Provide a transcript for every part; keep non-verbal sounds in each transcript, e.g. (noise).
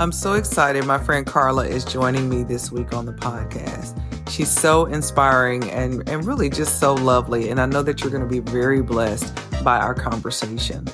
I'm so excited. My friend Carla is joining me this week on the podcast. She's so inspiring and, and really just so lovely. And I know that you're going to be very blessed by our conversation.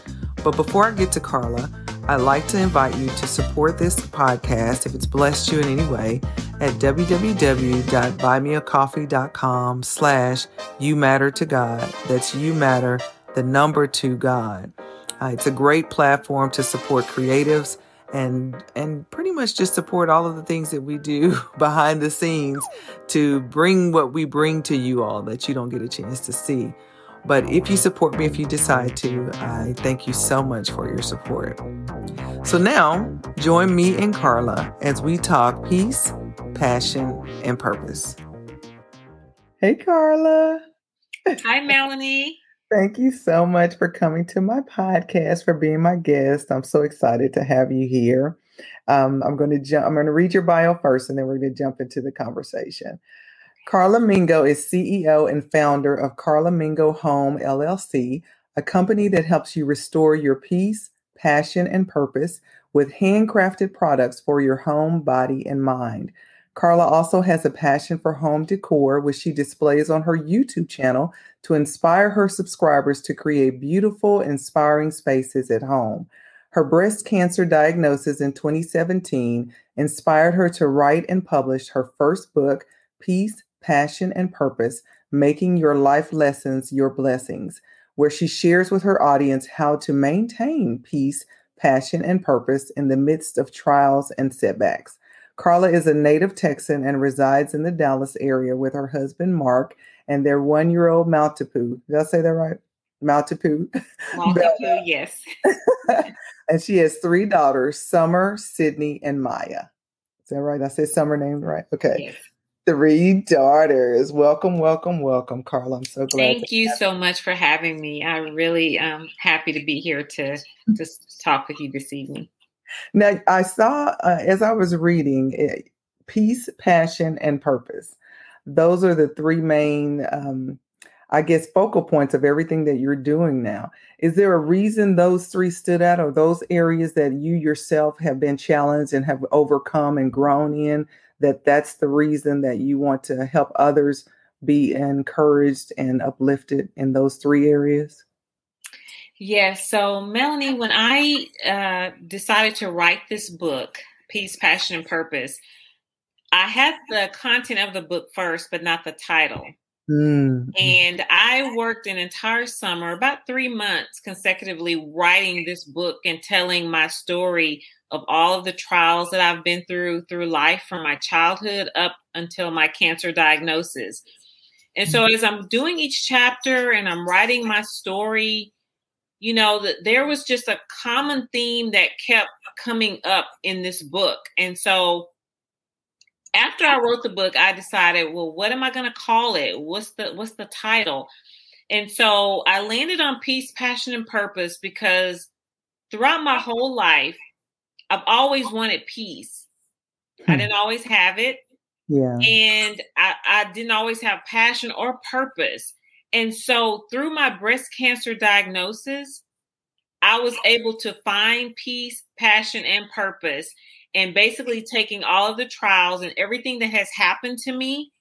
But before I get to Carla, I'd like to invite you to support this podcast if it's blessed you in any way at www.buymeacoffee.com slash you matter to God. That's you matter, the number to God. Uh, it's a great platform to support creatives and and pretty much just support all of the things that we do (laughs) behind the scenes to bring what we bring to you all that you don't get a chance to see. But if you support me, if you decide to, I thank you so much for your support. So now, join me and Carla as we talk peace, passion, and purpose. Hey, Carla. Hi, Melanie. Thank you so much for coming to my podcast, for being my guest. I'm so excited to have you here. Um, I'm going to jump. I'm going to read your bio first, and then we're going to jump into the conversation. Carla Mingo is CEO and founder of Carla Mingo Home LLC, a company that helps you restore your peace, passion, and purpose with handcrafted products for your home, body, and mind. Carla also has a passion for home decor, which she displays on her YouTube channel to inspire her subscribers to create beautiful, inspiring spaces at home. Her breast cancer diagnosis in 2017 inspired her to write and publish her first book, Peace, Passion, and Purpose Making Your Life Lessons Your Blessings, where she shares with her audience how to maintain peace, passion, and purpose in the midst of trials and setbacks. Carla is a native Texan and resides in the Dallas area with her husband, Mark, and their one year old Maltipoo. Did I say that right? Maltipoo. (laughs) Maltipoo, yes. (laughs) and she has three daughters Summer, Sydney, and Maya. Is that right? I say Summer name right? Okay. Yes. Three daughters. Welcome, welcome, welcome, Carla. I'm so glad. Thank you so much for having me. I'm really um, happy to be here to, to talk with you this evening. Now, I saw uh, as I was reading it, peace, passion, and purpose. Those are the three main, um, I guess, focal points of everything that you're doing now. Is there a reason those three stood out, or those areas that you yourself have been challenged and have overcome and grown in? That that's the reason that you want to help others be encouraged and uplifted in those three areas? Yes. So, Melanie, when I uh, decided to write this book, Peace, Passion, and Purpose, I had the content of the book first, but not the title. Mm. And I worked an entire summer, about three months consecutively, writing this book and telling my story of all of the trials that I've been through through life from my childhood up until my cancer diagnosis. And so, mm-hmm. as I'm doing each chapter and I'm writing my story, you know that there was just a common theme that kept coming up in this book and so after i wrote the book i decided well what am i going to call it? What's the what's the title? And so i landed on peace passion and purpose because throughout my whole life i've always wanted peace. Hmm. i didn't always have it. Yeah. And I, I didn't always have passion or purpose. And so through my breast cancer diagnosis, I was able to find peace, passion, and purpose. And basically taking all of the trials and everything that has happened to me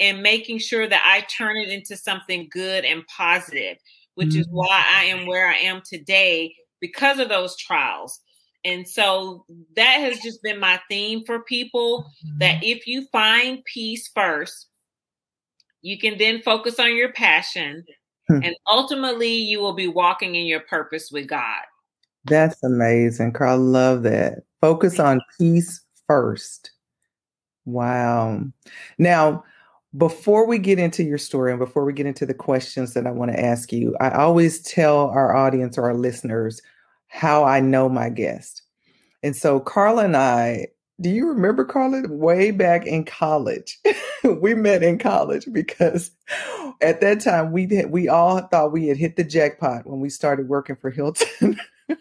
and making sure that I turn it into something good and positive, which mm-hmm. is why I am where I am today because of those trials. And so that has just been my theme for people that mm-hmm. if you find peace first, you can then focus on your passion, hmm. and ultimately, you will be walking in your purpose with God. That's amazing, Carl. Love that. Focus on peace first. Wow. Now, before we get into your story and before we get into the questions that I want to ask you, I always tell our audience or our listeners how I know my guest. And so Carla and I do you remember Carla way back in college? (laughs) we met in college because at that time we had, we all thought we had hit the jackpot when we started working for Hilton. (laughs)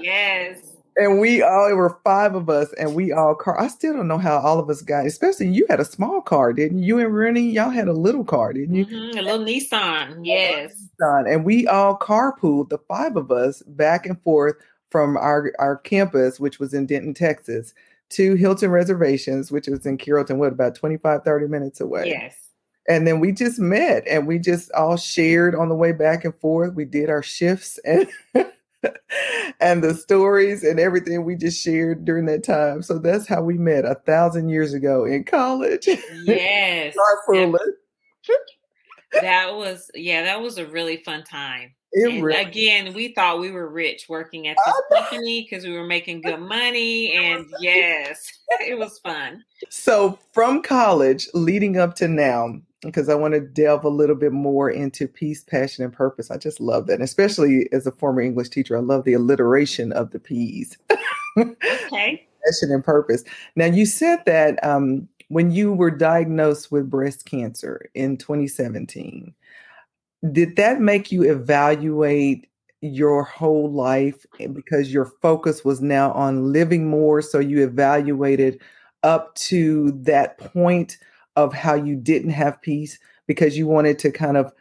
yes. And we all there were five of us, and we all car. I still don't know how all of us got. Especially you had a small car, didn't you? And Rennie, y'all had a little car, didn't you? Mm-hmm, a little Nissan, yes. Nissan. And we all carpooled the five of us back and forth from our, our campus, which was in Denton, Texas, to Hilton Reservations, which was in Carrollton, what, about 25, 30 minutes away? Yes. And then we just met and we just all shared on the way back and forth. We did our shifts and (laughs) (laughs) and the stories and everything we just shared during that time. So that's how we met a thousand years ago in college. Yes. (laughs) that was yeah, that was a really fun time. Really, again, we thought we were rich working at this company because we were making good money. And yes, (laughs) it was fun. So, from college leading up to now, because I want to delve a little bit more into peace, passion, and purpose. I just love that. And especially as a former English teacher, I love the alliteration of the P's. okay. (laughs) Passion and purpose. Now, you said that um, when you were diagnosed with breast cancer in 2017, did that make you evaluate your whole life because your focus was now on living more so you evaluated up to that point of how you didn't have peace because you wanted to kind of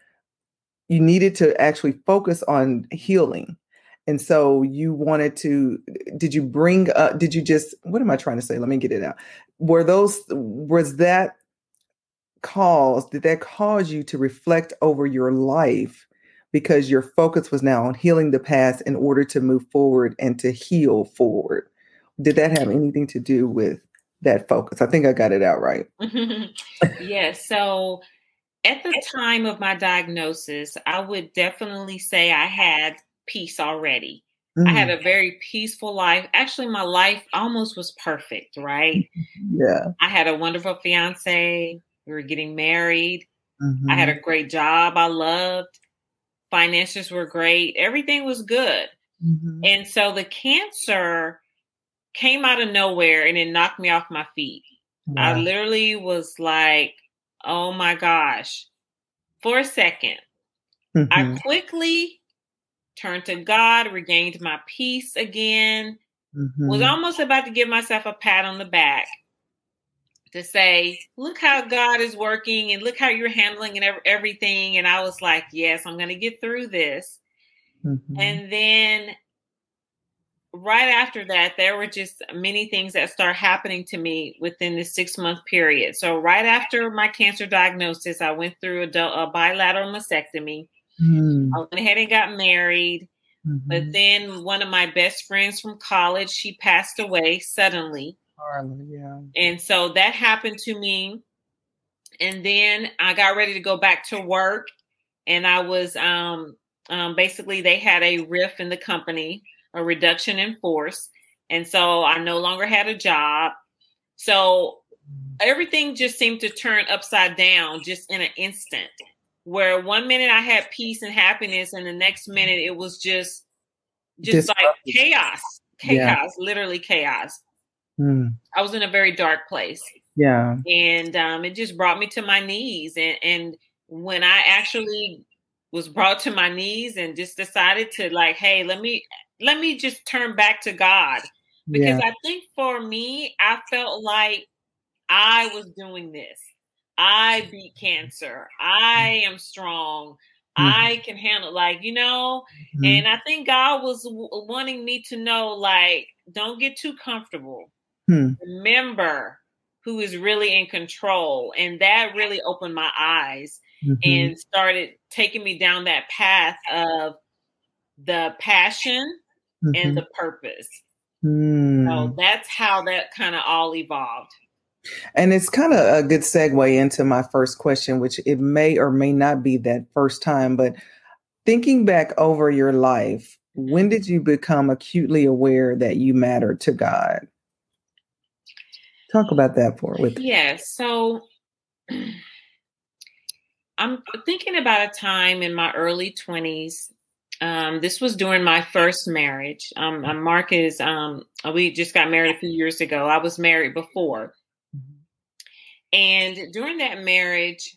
you needed to actually focus on healing. And so you wanted to did you bring up did you just what am i trying to say? Let me get it out. Were those was that cause did that cause you to reflect over your life because your focus was now on healing the past in order to move forward and to heal forward? Did that have anything to do with that focus i think i got it out right (laughs) yes so at the time of my diagnosis i would definitely say i had peace already mm-hmm. i had mm. a very peaceful life actually my life almost was perfect right (laughs) yeah i had a wonderful fiance we were getting married. Mm-hmm. I had mm-hmm. a great job I loved. Finances were great. Everything was good. Mm-hmm. And so the cancer came out of nowhere and it knocked me off my feet. I literally was like, oh my gosh. For a 2nd mm-hmm. I quickly turned to God, regained my peace again, was mm-hmm. almost about to give myself a pat on the back to say, look how God is working and look how you're handling and everything. And I was like, yes, I'm going to get through this. Mm-hmm. And then right after that, there were just many things that start happening to me within this six month period. So right after my cancer diagnosis, I went through a, a bilateral mastectomy. Mm-hmm. I went ahead and got married. Mm-hmm. But then one of my best friends from college, she passed away suddenly yeah. And so that happened to me. And then I got ready to go back to work. And I was um, um, basically, they had a RIF in the company, a reduction in force. And so I no longer had a job. So everything just seemed to turn upside down just in an instant. Where one minute I had peace and happiness, and the next minute it was just, just, like chaos, chaos, yeah. literally chaos. Mm. I was in a very dark place. Yeah. And um, it just brought me to my knees. And, and when I actually was brought to my knees and just decided to like, hey, let me let me just turn back to God. Because yeah. I think for me, I felt like I was doing this. I beat cancer. I am strong. Mm-hmm. I can handle like you know, mm-hmm. and I think God was w- wanting me to know like don't get too comfortable. Hmm. Remember who is really in control. And that really opened my eyes mm-hmm. and started taking me down that path of the passion mm-hmm. and the purpose. Hmm. So that's how that kind of all evolved. And it's kind of a good segue into my first question, which it may or may not be that first time, but thinking back over your life, when did you become acutely aware that you matter to God? Talk about that for with. Yes. So (clears throat) I'm thinking about a time in my early 20s. Um, this was during my first marriage. Um, uh, Mark is, um, we just got married a few years ago. I was married before. And during that marriage,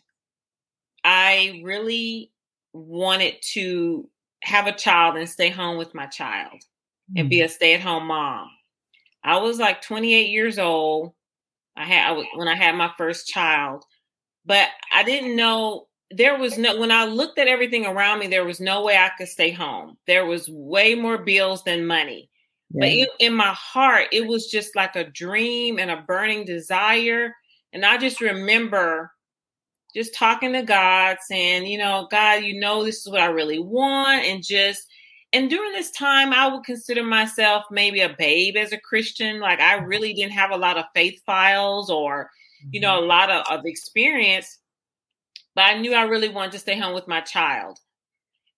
I really wanted to have a child and stay home with my child mm-hmm. and be mm-hmm. a stay at home mom. I was like 28 years old I had I, when I had my first child, but I didn't know there was no when I looked at everything around me, there was no way I could stay home. There was way more bills than money. Yeah. But it, in my heart, it was just like a dream and a burning desire. And I just remember just talking to God, saying, you know, God, you know, this is what I really want. And just, and during this time, I would consider myself maybe a babe as a Christian. Like I really didn't have a lot of faith files or, you know, mm-hmm. a lot of, of experience. But I knew I really wanted to stay home with my child.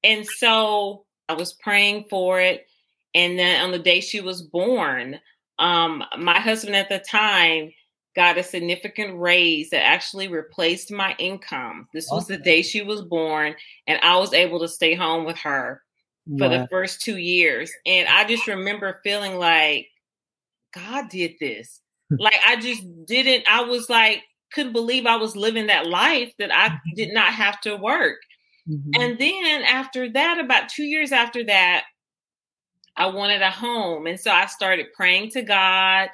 And so I was praying for it. And then on the day she was born, um, my husband at the time got a significant raise that actually replaced my income. This was the day she was born, and I was able to stay home with her for the first two years. And I just remember feeling like God did this. (laughs) like I just didn't, I was like, couldn't believe I was living that life that I mm-hmm. did not have to work. Mm-hmm. And then after that, about two years after that, I wanted a home. And so I started praying to God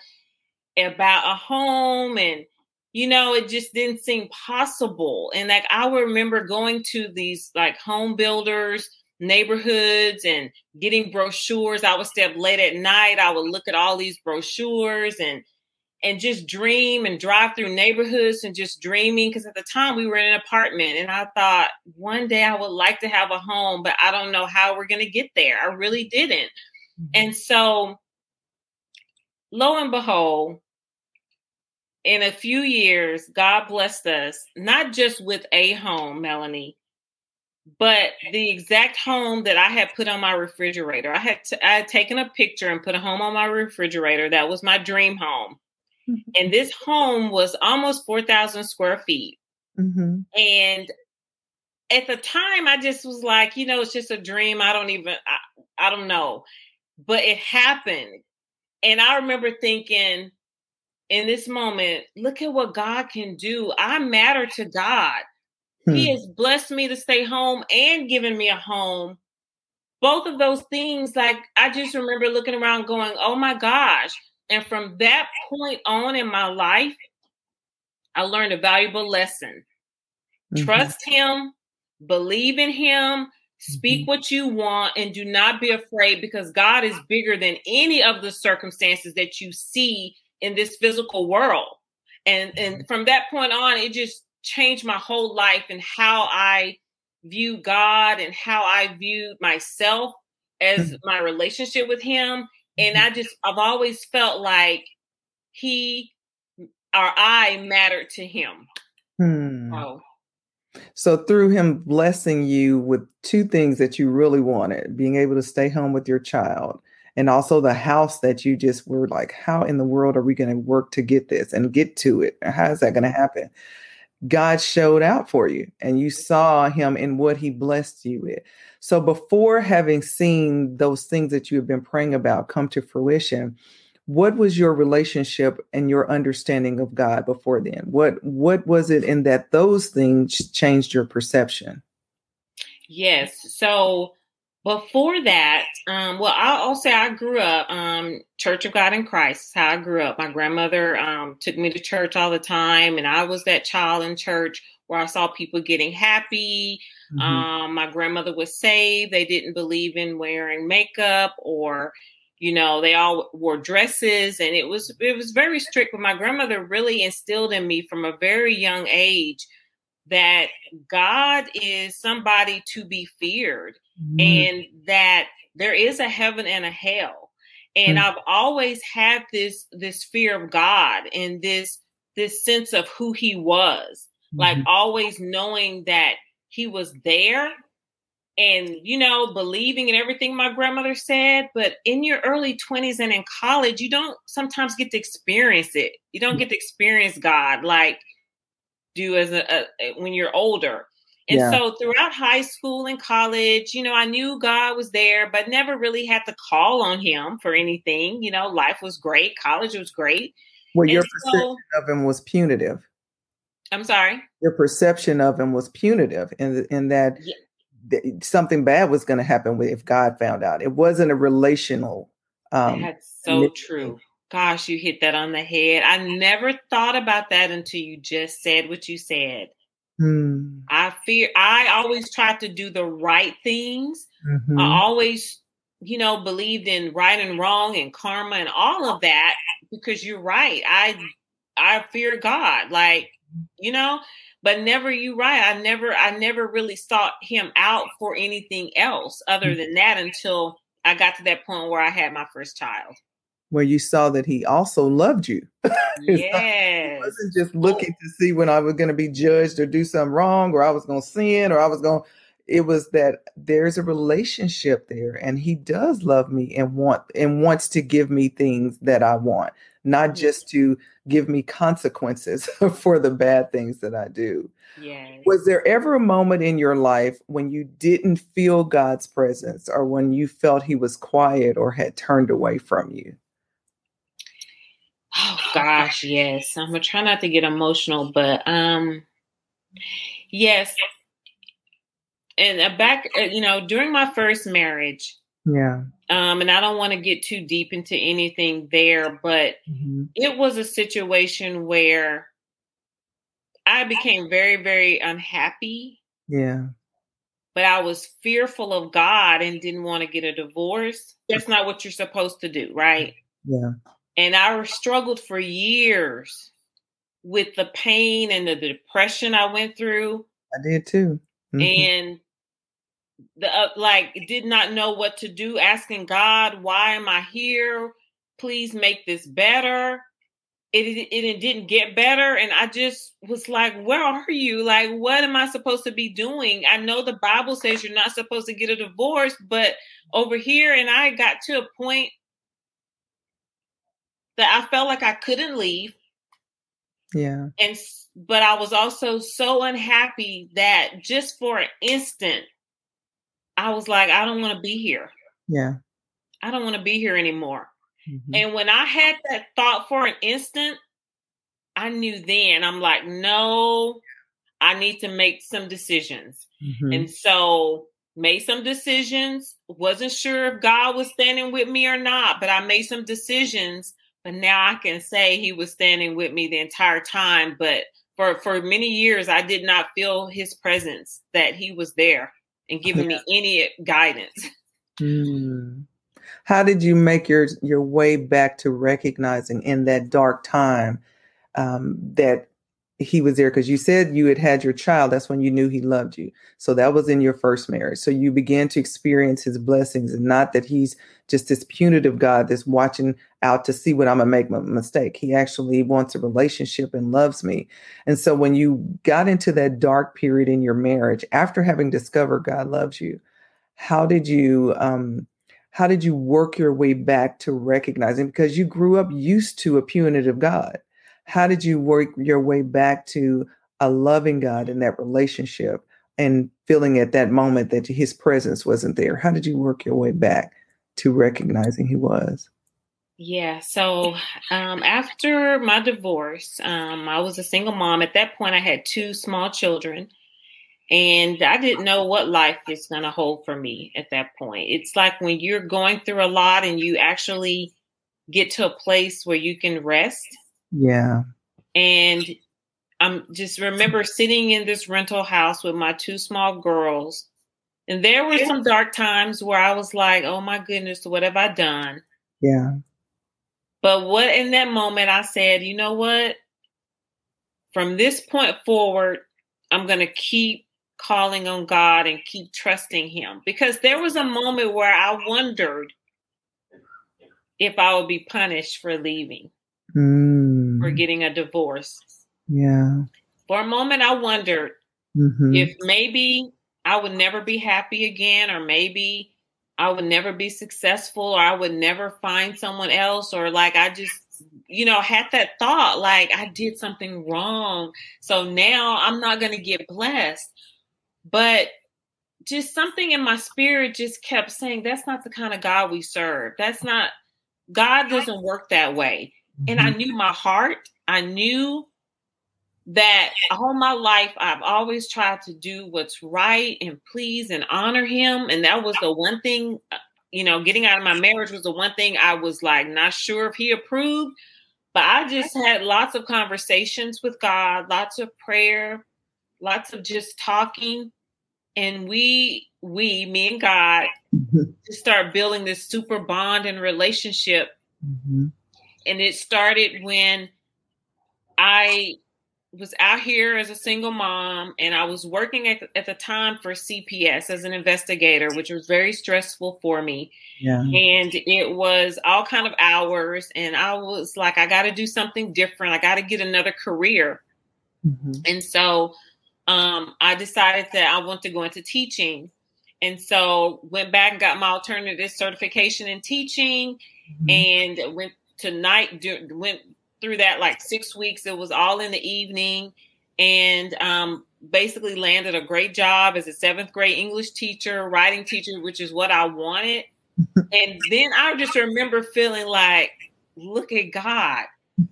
about a home and you know it just didn't seem possible and like i remember going to these like home builders neighborhoods and getting brochures i would stay up late at night i would look at all these brochures and and just dream and drive through neighborhoods and just dreaming because at the time we were in an apartment and i thought one day i would like to have a home but i don't know how we're going to get there i really didn't mm-hmm. and so lo and behold, in a few years, God blessed us not just with a home, Melanie, but the exact home that I had put on my refrigerator. I had t- I had taken a picture and put a home on my refrigerator. That was my dream home, mm-hmm. and this home was almost four thousand square feet. Mm-hmm. And at the time, I just was like, you know, it's just a dream. I don't even, I, I don't know, but it happened. And I remember thinking in this moment, look at what God can do. I matter to God. Hmm. He has blessed me to stay home and given me a home. Both of those things, like I just remember looking around going, oh my gosh. And from that point on in my life, I learned a valuable lesson. Mm-hmm. Trust Him, believe in Him, Speak mm-hmm. what you want and do not be afraid because God is bigger than any of the circumstances that you see in this physical world. And and mm-hmm. from that point on, it just changed my whole life and how I view God and how I viewed myself as mm-hmm. my relationship with him. And I just I've always felt like he or I mattered to him. Hmm. Oh. So through him blessing you with two things that you really wanted, being able to stay home with your child and also the house that you just were like, how in the world are we going to work to get this and get to it? How is that going to happen? God showed out for you and you saw him in what he blessed you with. So before having seen those things that you have been praying about come to fruition, what was your relationship and your understanding of God before then? What what was it in that those things changed your perception? Yes. So before that, um, well, I'll, say I grew up um, Church of God in Christ. Is how I grew up. My grandmother um, took me to church all the time, and I was that child in church where I saw people getting happy. Mm-hmm. Um, my grandmother was saved. They didn't believe in wearing makeup or you know they all wore dresses and it was it was very strict but my grandmother really instilled in me from a very young age that god is somebody to be feared mm-hmm. and that there is a heaven and a hell and mm-hmm. i've always had this this fear of god and this this sense of who he was mm-hmm. like always knowing that he was there and you know believing in everything my grandmother said but in your early 20s and in college you don't sometimes get to experience it you don't get to experience god like do as a, a when you're older and yeah. so throughout high school and college you know i knew god was there but never really had to call on him for anything you know life was great college was great well and your so, perception of him was punitive i'm sorry your perception of him was punitive in, in that yeah something bad was going to happen if God found out. It wasn't a relational. Um, That's so true. Gosh, you hit that on the head. I never thought about that until you just said what you said. Hmm. I fear. I always tried to do the right things. Mm-hmm. I always you know, believed in right and wrong and karma and all of that because you're right. I I fear God, like you know, but never you right. I never I never really sought Him out for anything else other mm. than that until I got to that point where I had my first child. Where you saw that He also loved you. (laughs) yes. wasn't just looking to see when I was going to be judged or do something wrong or I was going to sin or I was going it was that there's a relationship there and he does love me and want and wants to give me things that I want not mm-hmm. just to give me consequences (laughs) for the bad things that I do. Yes. Was there ever a moment in your life when you didn't feel God's presence or when you felt he was quiet or had turned away from you? Oh gosh, yes. I'm gonna try not to get emotional, but um yes. And uh, back, uh, you know, during my first marriage, yeah. Um, and I don't want to get too deep into anything there, but mm-hmm. it was a situation where I became very, very unhappy. Yeah. But I was fearful of God and didn't want to get a divorce. That's not what you're supposed to do, right? Yeah. And I struggled for years with the pain and the depression I went through. I did too. Mm-hmm. And the uh, like did not know what to do asking god why am i here please make this better it, it, it didn't get better and i just was like where are you like what am i supposed to be doing i know the bible says you're not supposed to get a divorce but over here and i got to a point that i felt like i couldn't leave yeah and but i was also so unhappy that just for an instant I was like, I don't want to be here. Yeah. I don't want to be here anymore. Mm-hmm. And when I had that thought for an instant, I knew then, I'm like, no, I need to make some decisions. Mm-hmm. And so made some decisions. Wasn't sure if God was standing with me or not, but I made some decisions. But now I can say he was standing with me the entire time. But for, for many years, I did not feel his presence, that he was there and giving me any guidance. Mm. How did you make your your way back to recognizing in that dark time um, that he was there? Because you said you had had your child. That's when you knew he loved you. So that was in your first marriage. So you began to experience his blessings, and not that he's just this punitive God that's watching out to see when I'm gonna make a mistake. He actually wants a relationship and loves me. And so when you got into that dark period in your marriage, after having discovered God loves you, how did you um, how did you work your way back to recognizing because you grew up used to a punitive God? How did you work your way back to a loving God in that relationship and feeling at that moment that his presence wasn't there? How did you work your way back to recognizing he was? Yeah. So um, after my divorce, um, I was a single mom. At that point, I had two small children, and I didn't know what life is going to hold for me at that point. It's like when you're going through a lot and you actually get to a place where you can rest. Yeah. And I'm just remember sitting in this rental house with my two small girls. And there were some dark times where I was like, oh my goodness, what have I done? Yeah. But what in that moment I said, you know what? From this point forward, I'm going to keep calling on God and keep trusting Him. Because there was a moment where I wondered if I would be punished for leaving mm. or getting a divorce. Yeah. For a moment, I wondered mm-hmm. if maybe I would never be happy again, or maybe I would never be successful or I would never find someone else or like I just you know had that thought like I did something wrong. So now I'm not going to get blessed. But just something in my spirit just kept saying that's not the kind of God we serve. That's not God doesn't work that way. And I mm-hmm. knew my heart. I knew that all my life I've always tried to do what's right and please and honor him. And that was the one thing, uh, you know, getting out of my marriage was the one thing I was like not sure if he approved. But I just had lots of conversations with God, lots of prayer, lots of just talking. and we we me and God to start building this super bond and relationship. Mm-hmm. And it started when I was out here as a single mom and I was working at, at the time for CPS as an investigator, which was very stressful for me. Yeah. And it was all kind of hours. And I was like, I got to do something different. I got to get another career. Mm-hmm. And so um, I decided that I want to go into teaching. And so went back and got my alternative certification in teaching mm-hmm. and went tonight, went through that like six weeks. It was all in the evening, and um, basically landed a great job as a seventh grade English teacher, writing teacher, which is what I wanted. (laughs) and then I just remember feeling like, look at God.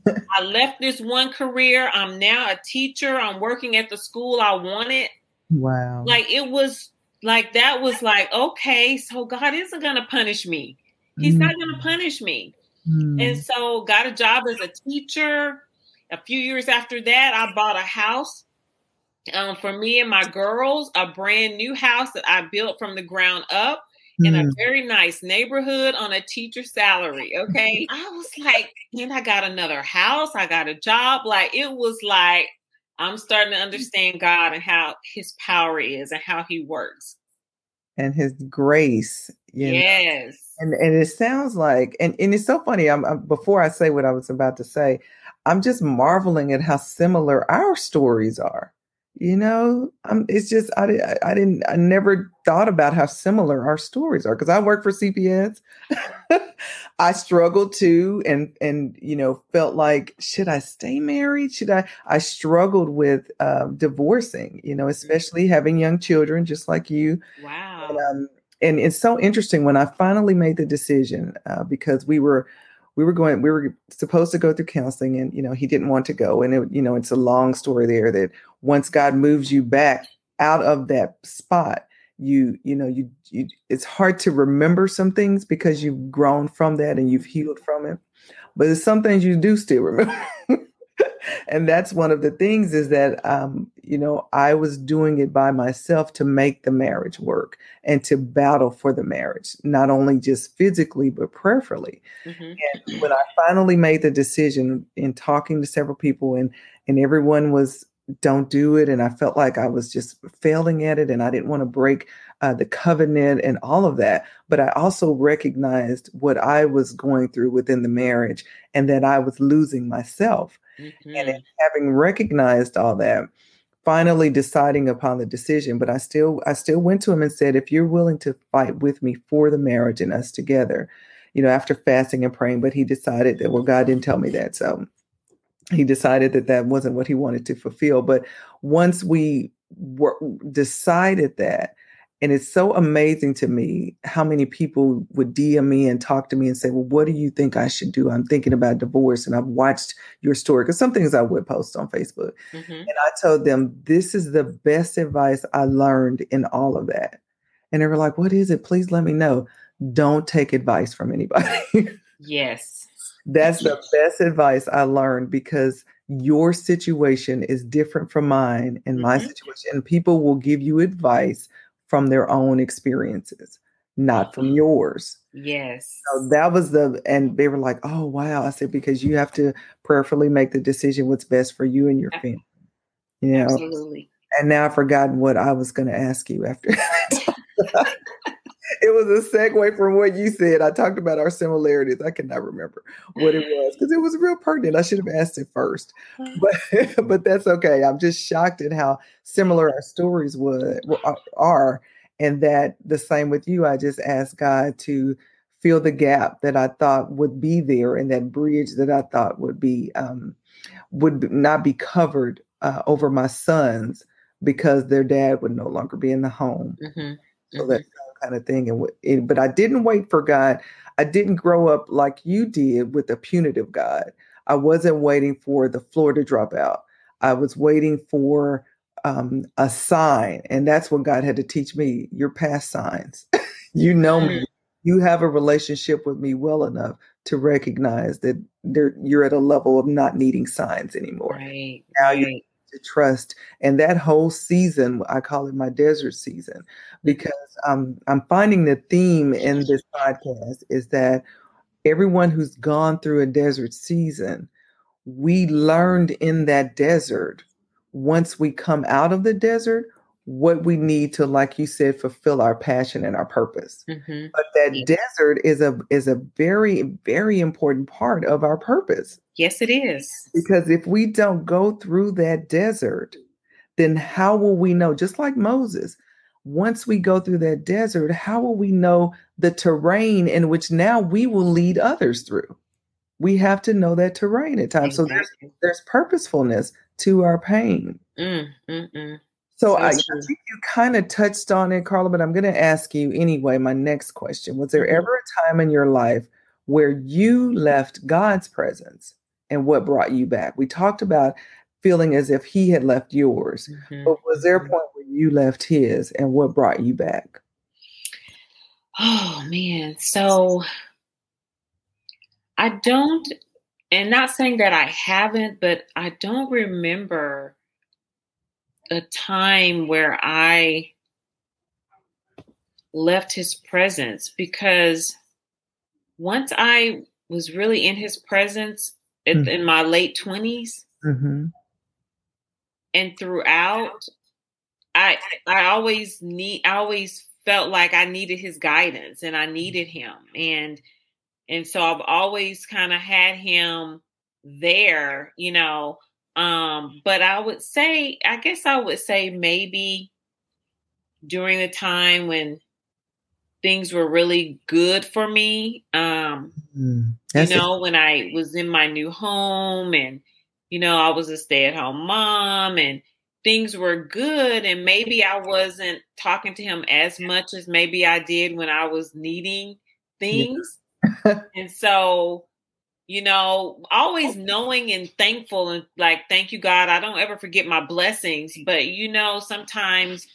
(laughs) I left this one career. I'm now a teacher. I'm working at the school I wanted. Wow. Like it was like that was like, okay, so God isn't going to punish me. He's mm. not going to punish me. Mm. And so got a job as a teacher. A few years after that, I bought a house um, for me and my girls, a brand new house that I built from the ground up mm. in a mm. very nice neighborhood on a teacher salary. Okay. (laughs) I was like, and I got another house, I got a job. Like it was like, I'm starting to understand God and how his power is and how he works. And his grace. yes. Know? And and it sounds like, and, and it's so funny. I'm, I'm before I say what I was about to say, I'm just marveling at how similar our stories are. You know, I'm, it's just I, I didn't I never thought about how similar our stories are because I work for CPS. (laughs) I struggled too, and and you know felt like should I stay married? Should I? I struggled with uh, divorcing. You know, mm-hmm. especially having young children, just like you. Wow. And, um, and it's so interesting when I finally made the decision uh, because we were we were going we were supposed to go through counseling and you know he didn't want to go. And it, you know it's a long story there that once God moves you back out of that spot you you know you, you it's hard to remember some things because you've grown from that and you've healed from it. But there's some things you do still remember (laughs) and that's one of the things is that um, you know i was doing it by myself to make the marriage work and to battle for the marriage not only just physically but prayerfully mm-hmm. and when i finally made the decision in talking to several people and and everyone was don't do it and i felt like i was just failing at it and i didn't want to break uh, the covenant and all of that. But I also recognized what I was going through within the marriage and that I was losing myself. Mm-hmm. And having recognized all that, finally deciding upon the decision, but I still I still went to him and said, if you're willing to fight with me for the marriage and us together, you know, after fasting and praying, but he decided that well, God didn't tell me that, so he decided that that wasn't what he wanted to fulfill. But once we were, decided that, and it's so amazing to me how many people would DM me and talk to me and say, Well, what do you think I should do? I'm thinking about divorce and I've watched your story. Because some things I would post on Facebook. Mm-hmm. And I told them, This is the best advice I learned in all of that. And they were like, What is it? Please let me know. Don't take advice from anybody. (laughs) yes. That's the best advice I learned because your situation is different from mine and mm-hmm. my situation. And people will give you advice from their own experiences, not from mm-hmm. yours. Yes. So that was the, and they were like, oh, wow. I said, because you have to prayerfully make the decision what's best for you and your family. You know? Absolutely. And now I've forgotten what I was going to ask you after. (laughs) was a segue from what you said. I talked about our similarities. I cannot remember what it was because it was real pertinent. I should have asked it first, but (laughs) but that's okay. I'm just shocked at how similar our stories would are, and that the same with you. I just asked God to fill the gap that I thought would be there, and that bridge that I thought would be um, would not be covered uh, over my sons because their dad would no longer be in the home. Mm-hmm. Mm-hmm. that kind of thing. And, and but I didn't wait for God. I didn't grow up like you did with a punitive God. I wasn't waiting for the floor to drop out. I was waiting for um, a sign, and that's what God had to teach me. Your past signs. (laughs) you know me. Mm. You have a relationship with me well enough to recognize that you're at a level of not needing signs anymore. Right. Now right. you're to trust. And that whole season, I call it my desert season, because um, I'm finding the theme in this podcast is that everyone who's gone through a desert season, we learned in that desert. Once we come out of the desert, what we need to, like you said, fulfill our passion and our purpose. Mm-hmm. But that yeah. desert is a is a very very important part of our purpose. Yes, it is. Because if we don't go through that desert, then how will we know? Just like Moses, once we go through that desert, how will we know the terrain in which now we will lead others through? We have to know that terrain at times. Exactly. So there's there's purposefulness to our pain. Mm, mm, mm. So I, I, think you kind of touched on it, Carla, but I'm going to ask you anyway. My next question Was there mm-hmm. ever a time in your life where you left God's presence and what brought you back? We talked about feeling as if He had left yours, mm-hmm. but was there a mm-hmm. point where you left His and what brought you back? Oh, man. So I don't, and not saying that I haven't, but I don't remember a time where I left his presence because once I was really in his presence mm-hmm. in my late 20s mm-hmm. and throughout I I always need I always felt like I needed his guidance and I needed him and and so I've always kind of had him there, you know, um, but I would say, I guess I would say maybe during the time when things were really good for me. Um, mm, you know, it. when I was in my new home and, you know, I was a stay at home mom and things were good. And maybe I wasn't talking to him as much as maybe I did when I was needing things. Yeah. (laughs) and so you know, always knowing and thankful and like, thank you, God. I don't ever forget my blessings. But, you know, sometimes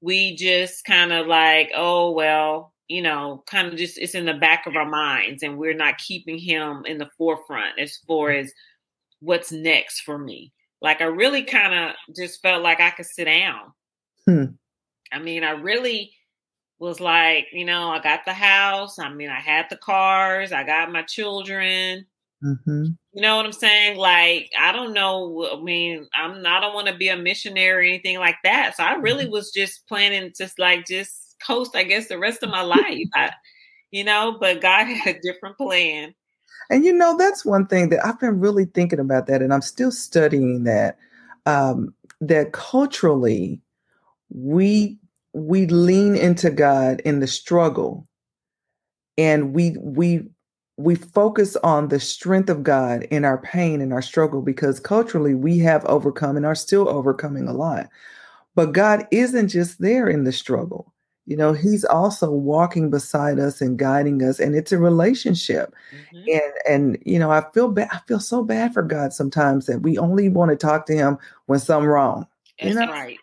we just kind of like, oh, well, you know, kind of just it's in the back of our minds and we're not keeping him in the forefront as far as what's next for me. Like, I really kind of just felt like I could sit down. Hmm. I mean, I really was like, you know, I got the house. I mean, I had the cars. I got my children. Mm-hmm. You know what I'm saying? Like, I don't know. I mean, I'm. I don't want to be a missionary or anything like that. So I really mm-hmm. was just planning, to like just coast. I guess the rest of my life. I, you know, but God (laughs) had a different plan. And you know, that's one thing that I've been really thinking about that, and I'm still studying that. Um, that culturally, we we lean into God in the struggle and we we we focus on the strength of God in our pain and our struggle because culturally we have overcome and are still overcoming a lot. But God isn't just there in the struggle. You know, he's also walking beside us and guiding us and it's a relationship. Mm-hmm. And and you know, I feel bad I feel so bad for God sometimes that we only want to talk to him when something wrong. That's you know? right.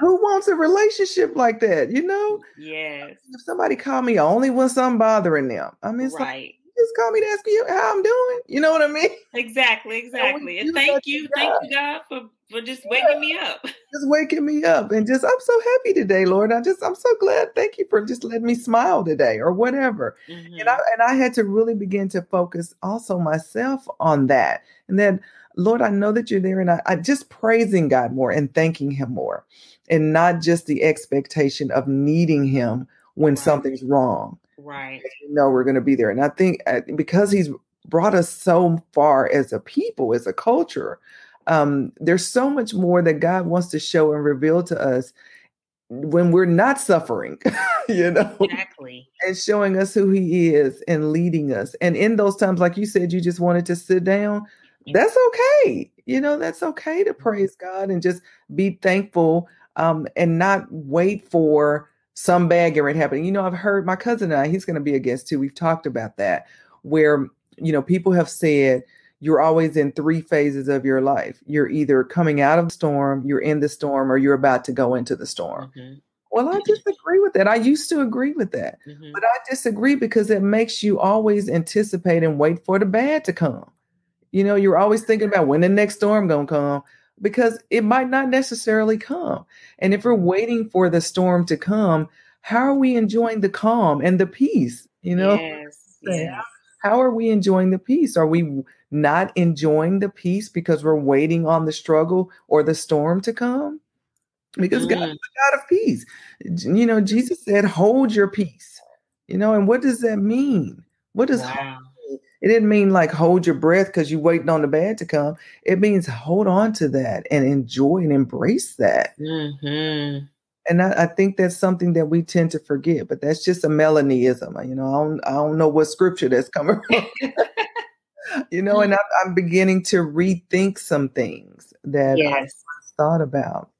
who wants a relationship like that? You know? Yes. If somebody call me only when something bothering them. I mean, right. Like, just call me to ask you how I'm doing. You know what I mean? Exactly, (laughs) exactly. And thank you, thank you, God, for, for just waking me up. (laughs) Just waking me up. And just I'm so happy today, Lord. I just I'm so glad. Thank you for just letting me smile today or whatever. Mm-hmm. And I and I had to really begin to focus also myself on that. And then Lord, I know that you're there, and I, I just praising God more and thanking Him more, and not just the expectation of needing Him when right. something's wrong. Right. You know we're going to be there, and I think uh, because He's brought us so far as a people, as a culture, um, there's so much more that God wants to show and reveal to us when we're not suffering, (laughs) you know, exactly, and showing us who He is and leading us. And in those times, like you said, you just wanted to sit down that's okay. You know, that's okay to mm-hmm. praise God and just be thankful um, and not wait for some bad getting happening. You know, I've heard my cousin and I, he's going to be a guest too. We've talked about that, where, you know, people have said, you're always in three phases of your life. You're either coming out of the storm, you're in the storm, or you're about to go into the storm. Mm-hmm. Well, I disagree with that. I used to agree with that, mm-hmm. but I disagree because it makes you always anticipate and wait for the bad to come. You know, you're always thinking about when the next storm gonna come. because it might not necessarily come. And if we're waiting for the storm to come, how are we enjoying the calm and the peace? You know, yes, yes. how are we enjoying the peace? Are we not enjoying the peace because we're waiting on the struggle or the storm to come? Because mm. God is a God of peace. You know, Jesus said, hold your peace. You know, and what does that mean? What does wow. It didn't mean like hold your breath because you're waiting on the bad to come. It means hold on to that and enjoy and embrace that. Mm-hmm. And I, I, think that's something that we tend to forget, but that's just a Melanieism. You know, I don't, I don't know what scripture that's coming from. (laughs) (laughs) you know, and I, I'm, beginning to rethink some things that yes. I thought about.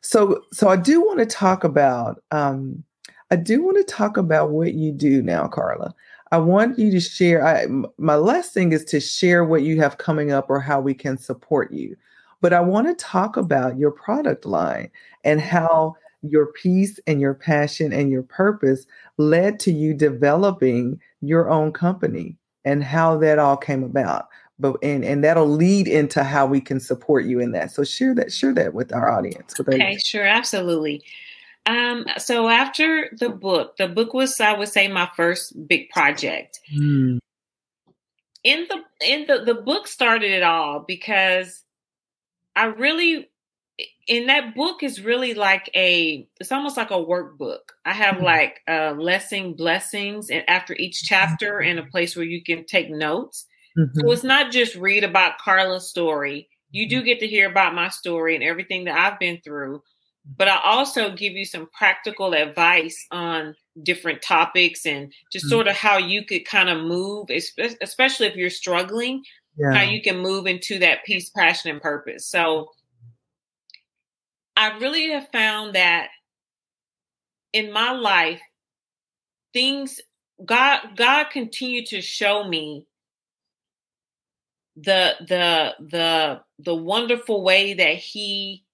So, so I do want to talk about. Um, I do want to talk about what you do now, Karla. I want you to share. I, my last thing is to share what you have coming up or how we can support you. But I want to talk about your product line and mm-hmm. how your peace and your passion and your purpose led to you developing your own company and how that all came about. But and and that'll lead into how we can support you in that. So share that share that with our audience. With okay, our- sure, absolutely. Um, so after the book, the book was, I would say, my first big project. Mm. In the in the the book started it all because I really in that book is really like a it's almost like a workbook. I have mm like uh lesson blessings and after each chapter and a place where you can take notes. Mm-hmm. So it's not just read about Karla's story. You do get to hear about my story and everything that I've been through but I also give you some practical advice on different topics and just mm-hmm. sort of how you could kind of move, especially if you're struggling, yeah. how you can move into that peace, passion, and purpose. So I really have found that in my life, things God God continued to show me the the the the wonderful way that He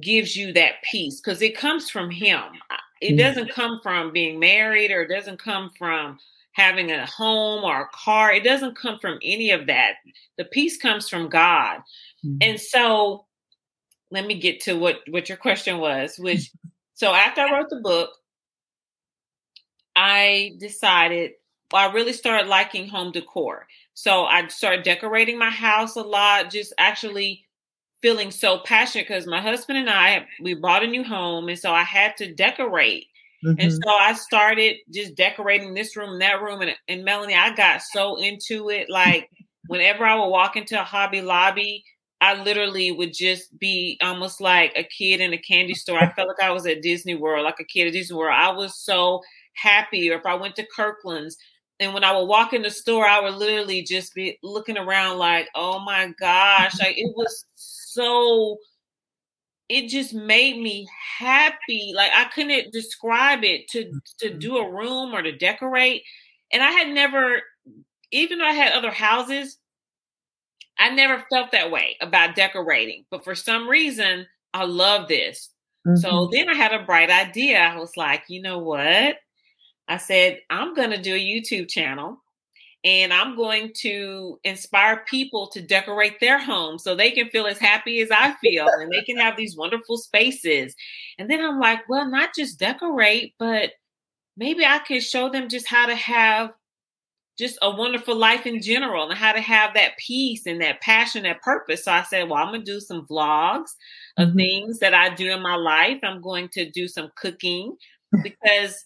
gives you that peace because it comes from him. It mm. doesn't come from being married or it doesn't come from having a home or a car. It doesn't come from any of that. The peace comes from God. Mm-hmm. And so let me get to what what your question was, which so after I wrote the book, I decided well, I really started liking home decor. So I started decorating my house a lot, just actually feeling so passionate because my husband and I we bought a new home and so I had to decorate. Mm-hmm. And so I started just decorating this room, and that room, and, and Melanie, I got so into it. Like whenever I would walk into a Hobby Lobby, I literally would just be almost like a kid in a candy store. I felt like I was at Disney World, like a kid at Disney World. I was so happy. Or if I went to Kirkland's, and when I would walk in the store, I would literally just be looking around like, oh my gosh, like it was so it just made me happy. Like I couldn't describe it to to mm-hmm. do a room or to decorate. And I had never, even though I had other houses, I never felt that way about decorating. But for some reason, I love this. Mm-hmm. So then I had a bright idea. I was like, you know what? I said, I'm going to do a YouTube channel and I'm going to inspire people to decorate their homes so they can feel as happy as I feel and they can have these wonderful spaces. And then I'm like, well, not just decorate, but maybe I can show them just how to have just a wonderful life in general and how to have that peace and that passion, that purpose. So I said, well, I'm going to do some vlogs of mm-hmm. things that I do in my life. I'm going to do some cooking (laughs) because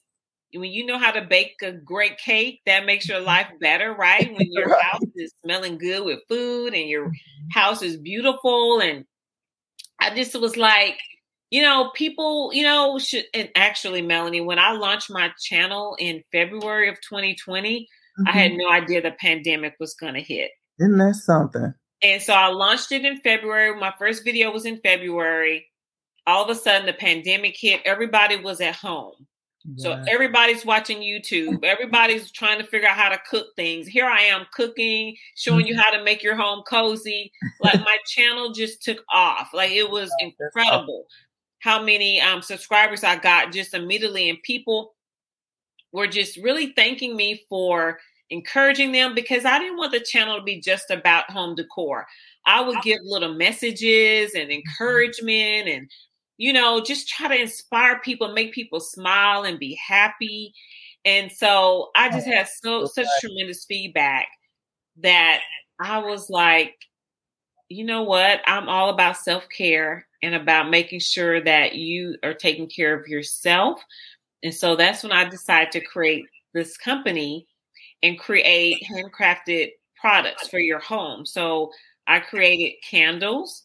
when you know how to bake a great cake, that makes your life (laughs) better, right? When your right. house is smelling good with food and your house is beautiful. And I just was like, you know, people, you know, should, and actually, Melanie, when I launched my channel in February of 2020, mm-hmm. I had mm-hmm. no idea the pandemic was going to hit. Isn't that something? And so I launched it in February. My first video was in February. All of a sudden, the pandemic hit. Everybody was at home. So everybody's watching YouTube. Everybody's trying to figure out how to cook things. Here I am cooking, showing you how to make your home cozy. Like my (laughs) channel just took off. Like it was incredible how many um, subscribers I got just immediately, and people were just really thanking me for encouraging them because I didn't want the channel to be just about home decor. I would give little messages and encouragement and you know, just try to inspire people, make people smile and be happy. And so I just had so such tremendous feedback that I was like, you know what? I'm all about self-care and about making sure that you are taking care of yourself. And so that's when I decided to create this company and create handcrafted products for your home. So I created candles,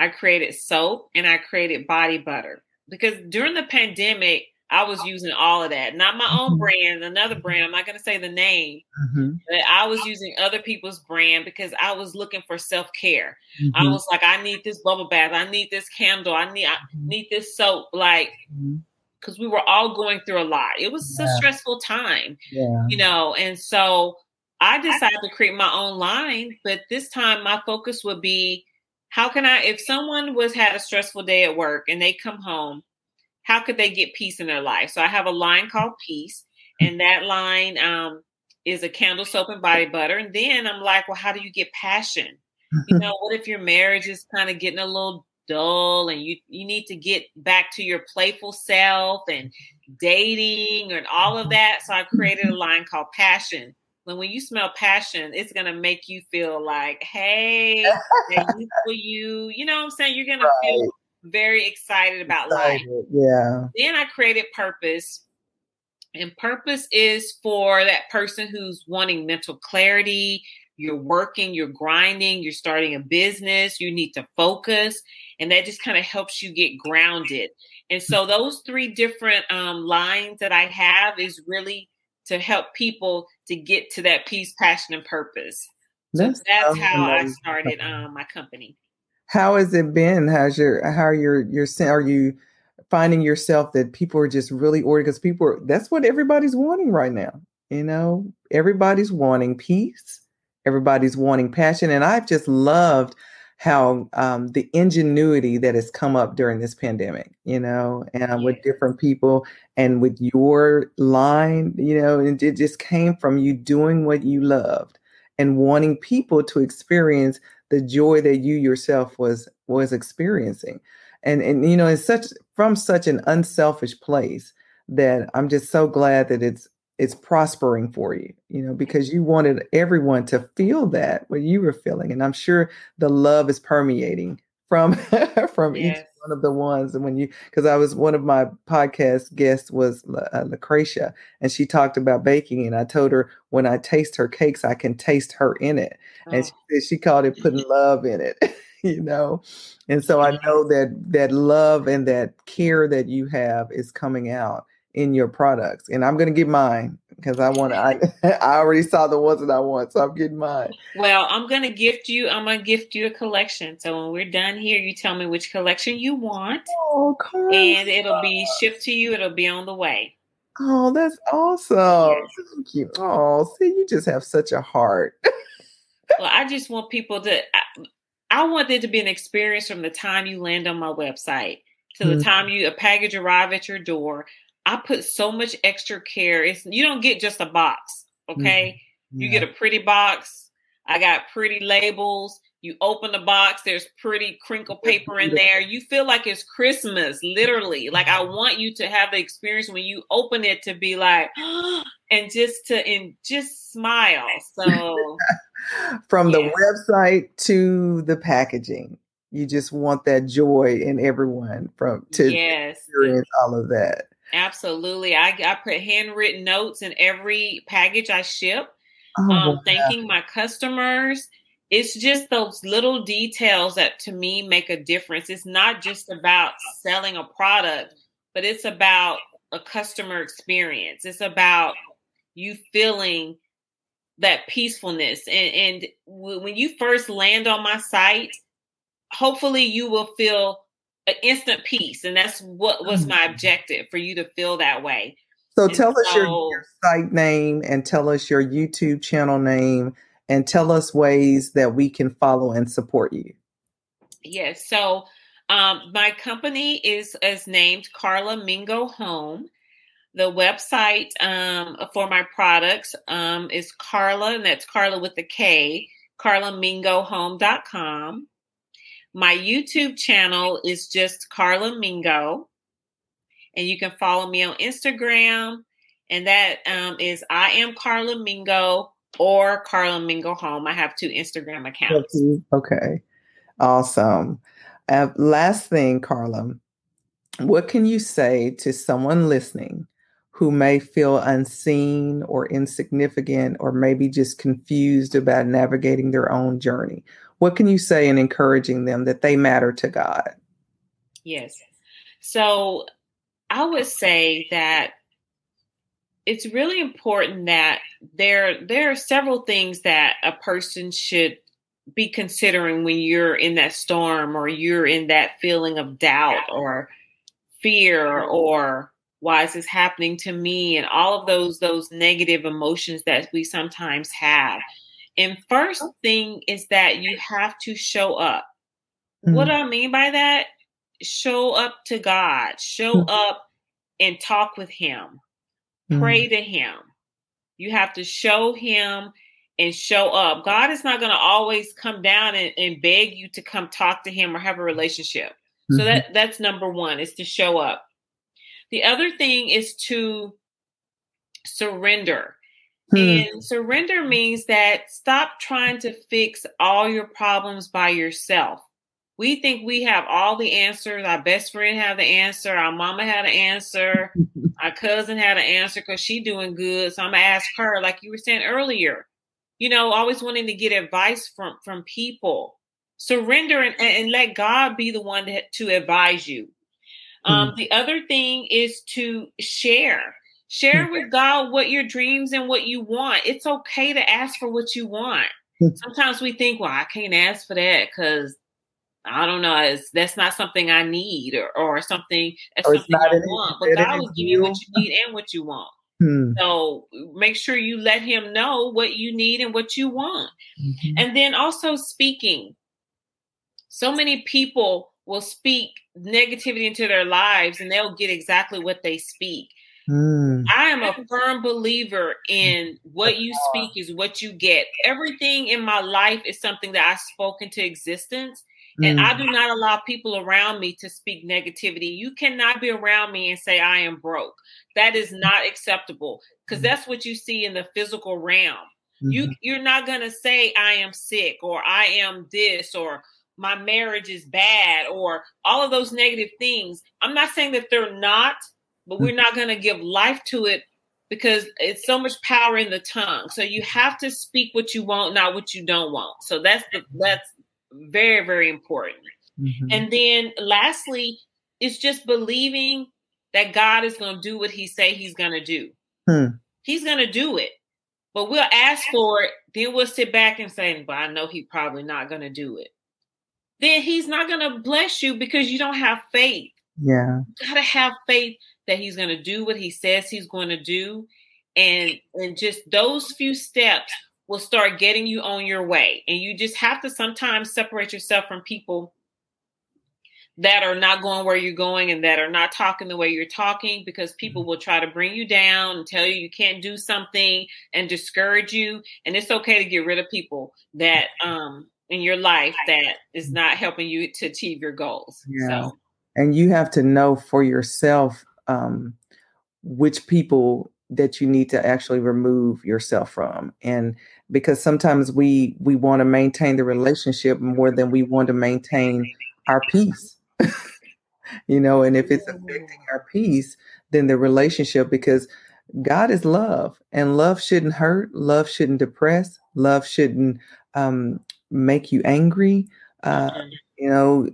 I created soap, and I created body butter. Because during the pandemic, I was using all of that. Not my own mm-hmm. brand, another brand. I'm not going to say the name, mm-hmm. but I was using other people's brand because I was looking for self care. Mm-hmm. I was like, I need this bubble bath. I need this candle. I need I mm-hmm. need this soap. Like, because mm-hmm. we were all going through a lot. It was yeah. a stressful time, yeah. you know. And so I decided to create my own line, but this time my focus would be how can I, if someone was had a stressful day at work and they come home, how could they get peace in their life? So I have a line called Peace, and that line um, is a candle soap and body butter. And then I'm like, well, how do you get passion? You (laughs) know, what if your marriage is kind of getting a little dull and you you need to get back to your playful self and dating and all of that. So I created a line called Passion when when you smell passion, it's gonna make you feel like, hey, (laughs) for you. You know what I'm saying? You're gonna right. feel very excited about excited. life. Yeah. Then I created purpose. And purpose is for that person who's wanting mental clarity. You're working, you're grinding, you're starting a business, you need to focus. And that just kind of helps you get grounded. And so, those three different um, lines that I have is really to help people to get to that peace, passion, and purpose. So that's, that's how I started (laughs) um, my company. How has it been? How's your how are your your are you finding yourself that people are just really ordered because people are that's what everybody's wanting right now. You know, everybody's wanting peace, everybody's wanting passion, and I've just loved how um, the ingenuity that has come up during this pandemic, you know, and with different people and with your line, you know, and it just came from you doing what you loved and wanting people to experience the joy that you yourself was was experiencing. And and you know, it's such from such an unselfish place that I'm just so glad that it's it's prospering for you, you know, because you wanted everyone to feel that what you were feeling. And I'm sure the love is permeating from (laughs) from yes. each one of the ones. And when you, because I was one of my podcast guests was uh, Lucretia, and she talked about baking, and I told her when I taste her cakes, I can taste her in it, oh. and she said she called it putting (laughs) love in it. (laughs) you know and so i know that that love and that care that you have is coming out in your products. And I'm going to get mine because I want to, I, (laughs) (laughs) I already saw the ones that I want. So I'm getting mine. Well, I'm going to gift you, I'm going to gift you a collection. So when we're done here, you tell me which collection you want. Oh. And it'll be shipped to you. It'll be on the way. Oh, that's awesome. Yes. Thank you. Oh, see, you just have such a heart. well, I just want people to, I, I want there to be an experience from the time you land on my website to the mm-hmm. time you a package arrive at your door I put so much extra care. It's you don't get just a box, okay? Mm-hmm. Yeah. You get a pretty box. I got pretty labels. You open the box, there's pretty crinkle paper in there. You feel like it's Christmas, literally. Like I want you to have the experience when you open it to be like, (gasps) and just to and just smile. So (laughs) from the website to the packaging, you just want that joy in everyone from to yes. experience all of that. Absolutely. I, I put handwritten notes in every package I ship, oh, um, thanking my customers. It's just those little details that to me make a difference. It's not just about selling a product, but it's about a customer experience. It's about you feeling that peacefulness. And, and when you first land on my site, hopefully you will feel instant peace, and that's what was my mm. objective for you to feel that way. So and tell so, us your, your site name and tell us your YouTube channel name and tell us ways that we can follow and support you. Yes. So um, my company is is named Karla Mingo Home. The website um, for my products um, is Karla, and that's Karla with the K, karlamingohome.com. My YouTube channel is just Karla Mingo, and you can follow me on Instagram, and that um, is I am Karla Mingo or Karla Mingo Home. I have two Instagram accounts. Okay, awesome. Uh, last thing, Karla, what can you say to someone listening who may feel unseen or insignificant or maybe just confused about navigating their own journey? What can you say in encouraging them that they matter to God? Yes. So I would say that it's really important that there there are several things that a person should be considering when you're in that storm or you're in that feeling of doubt or fear or why is this happening to me and all of those those negative emotions that we sometimes have and first thing is that you have to show up mm-hmm. what do i mean by that show up to god show mm-hmm. up and talk with him mm-hmm. pray to him you have to show him and show up god is not going to always come down and, and, beg you to come talk to him or have a relationship so mm-hmm. that that's number one is to show up. The other thing is to surrender. Hmm. And surrender means that stop trying to fix all your problems by yourself. We think we have all the answers. Our best friend have the answer. Our mama had an answer. (laughs) Our cousin had an answer because she doing good. So I'm gonna ask her, like you were saying earlier. You know, always wanting to get advice from from people surrender and, and let God be the one to, to advise you. Um, mm-hmm. The other thing is to share. Share mm-hmm. with God what your dreams and what you want. It's okay to ask for what you want. Mm-hmm. Sometimes we think, well, I can't ask for that because I don't know, it's, that's not something I need or, or something that's or something I want. But God will give you what you need and what you want. Hmm. So make sure you let him know what you need and what you want. Mm-hmm. And then also speaking so many people will speak negativity into their lives and they'll get exactly what they speak. Mm. I am a firm believer in what you speak is what you get. Everything in my life is something that I spoke into existence. And mm. I do not allow people around me to speak negativity. You cannot be around me and say I am broke. That is not acceptable because mm. that's what you see in the physical realm. Mm-hmm. You you're not going to say I am sick or I am this or my marriage is bad or all of those negative things. I'm not saying that they're not, but we're not going to give life to it because it's so much power in the tongue. So you have to speak what you want, not what you don't want. So that's the, that's very very important. Mm-hmm. And then lastly, it's just believing that God is going to do what he say he's going to do. Hmm. He's going to do it. But we'll ask for it, then we'll sit back and say, "But I know he probably not going to do it." then he's not going to bless you because you don't have faith. Yeah. You got to have faith that he's going to do what he says he's going to do. And and just those few steps will start getting you on your way. And you just have to sometimes separate yourself from people that are not going where you're going and that are not talking the way you're talking because people will try to bring you down and tell you you can't do something and discourage you and it's okay to get rid of people that um in your life that is not helping you to achieve your goals. Yeah. So. And you have to know for yourself um, which people that you need to actually remove yourself from and because sometimes we we want to maintain the relationship more than we want to maintain our peace (laughs) you know and if it's affecting our peace then the relationship because god is love and love shouldn't hurt love shouldn't depress love shouldn't um, make you angry. Uh, mm-hmm. You know,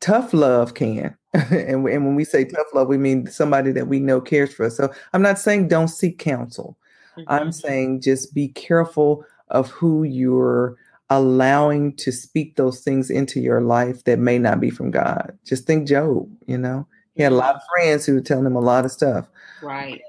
tough love can. (laughs) and, and when we say tough love, we mean somebody that we know cares for us. So I'm not saying don't seek counsel. Mm-hmm. I'm saying just be careful of who you're allowing to speak those things into your life that may not be from God. Just think Job, you know, he had a lot of mm-hmm. friends who were telling him a lot of stuff. Right.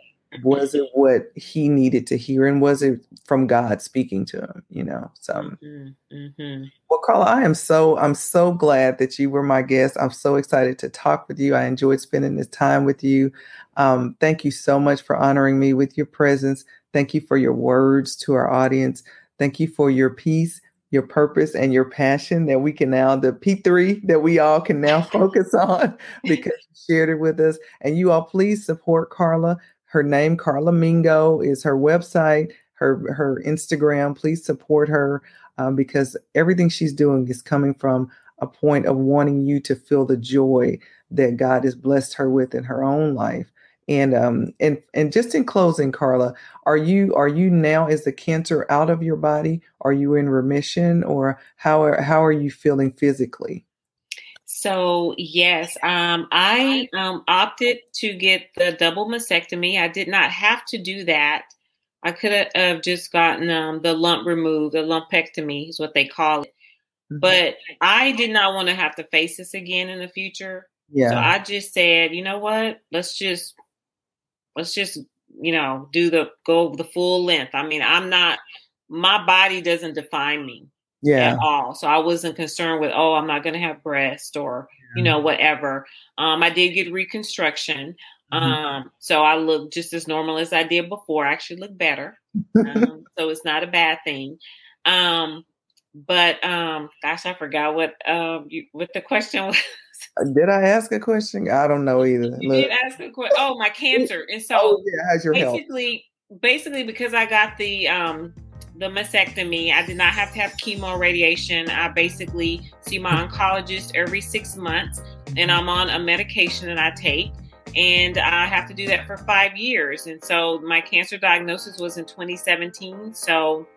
Was it what he needed to hear and was it from god speaking to him you know so mm-hmm. mm-hmm. well karla i am so i'm so glad that you were my guest i'm so excited to talk with you i enjoyed spending this time with you um, thank you so much for honoring me with your presence thank you for your words to our audience thank you for your peace your purpose and your passion that we can now the P3 that we all can now (laughs) focus on (laughs) because you shared it with us. And you all please support Karla. Her name, Karla Mingo, is her website, her her Instagram. Please support her um, because everything she's doing is coming from a point of wanting you to feel the joy that God has blessed her with in her own life. And um and and just in closing, Karla, are you are you now is the cancer out of your body? Are you in remission, or how are, how are you feeling physically? So yes, um, I um, opted to get the double mastectomy. I did not have to do that. I could have just gotten um, the lump removed. The lumpectomy is what they call it. Mm-hmm. But I did not want to have to face this again in the future. Yeah. So I just said, you know what? Let's just let's just you know do the go the full length i mean i'm not my body doesn't define me yeah. at all so i wasn't concerned with oh i'm not going to have breast or yeah. you know whatever um i did get reconstruction mm-hmm. um so i look just as normal as i did before i actually look better (laughs) um, so it's not a bad thing um but um gosh i forgot what um you, what the question (laughs) was uh, did I ask a question? I don't know either. You Look. did ask a question. Oh, my cancer. And so oh, yeah, how's your basically, health? basically because I got the um the mastectomy, I did not have to have chemo radiation. I basically see my oncologist every six months, and I'm on a medication that I take. And I have to do that for five years. And so my cancer diagnosis was in 2017. So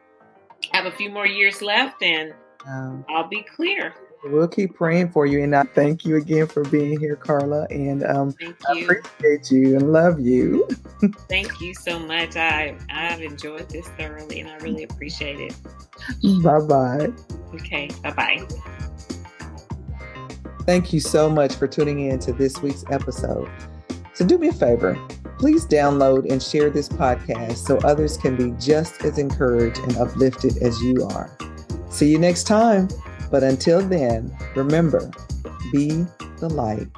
I have a few more years left and um, I'll be clear. We'll keep praying for you. And I thank you again for being here, Karla. And um, I appreciate you and love you. (laughs) thank you so much. I, I've enjoyed this thoroughly and I really appreciate it. Bye bye. Okay. Bye bye. Thank you so much for tuning in to this week's episode. So, do me a favor please download and share this podcast so others can be just as encouraged and uplifted as you are. See you next time. But until then, remember be the light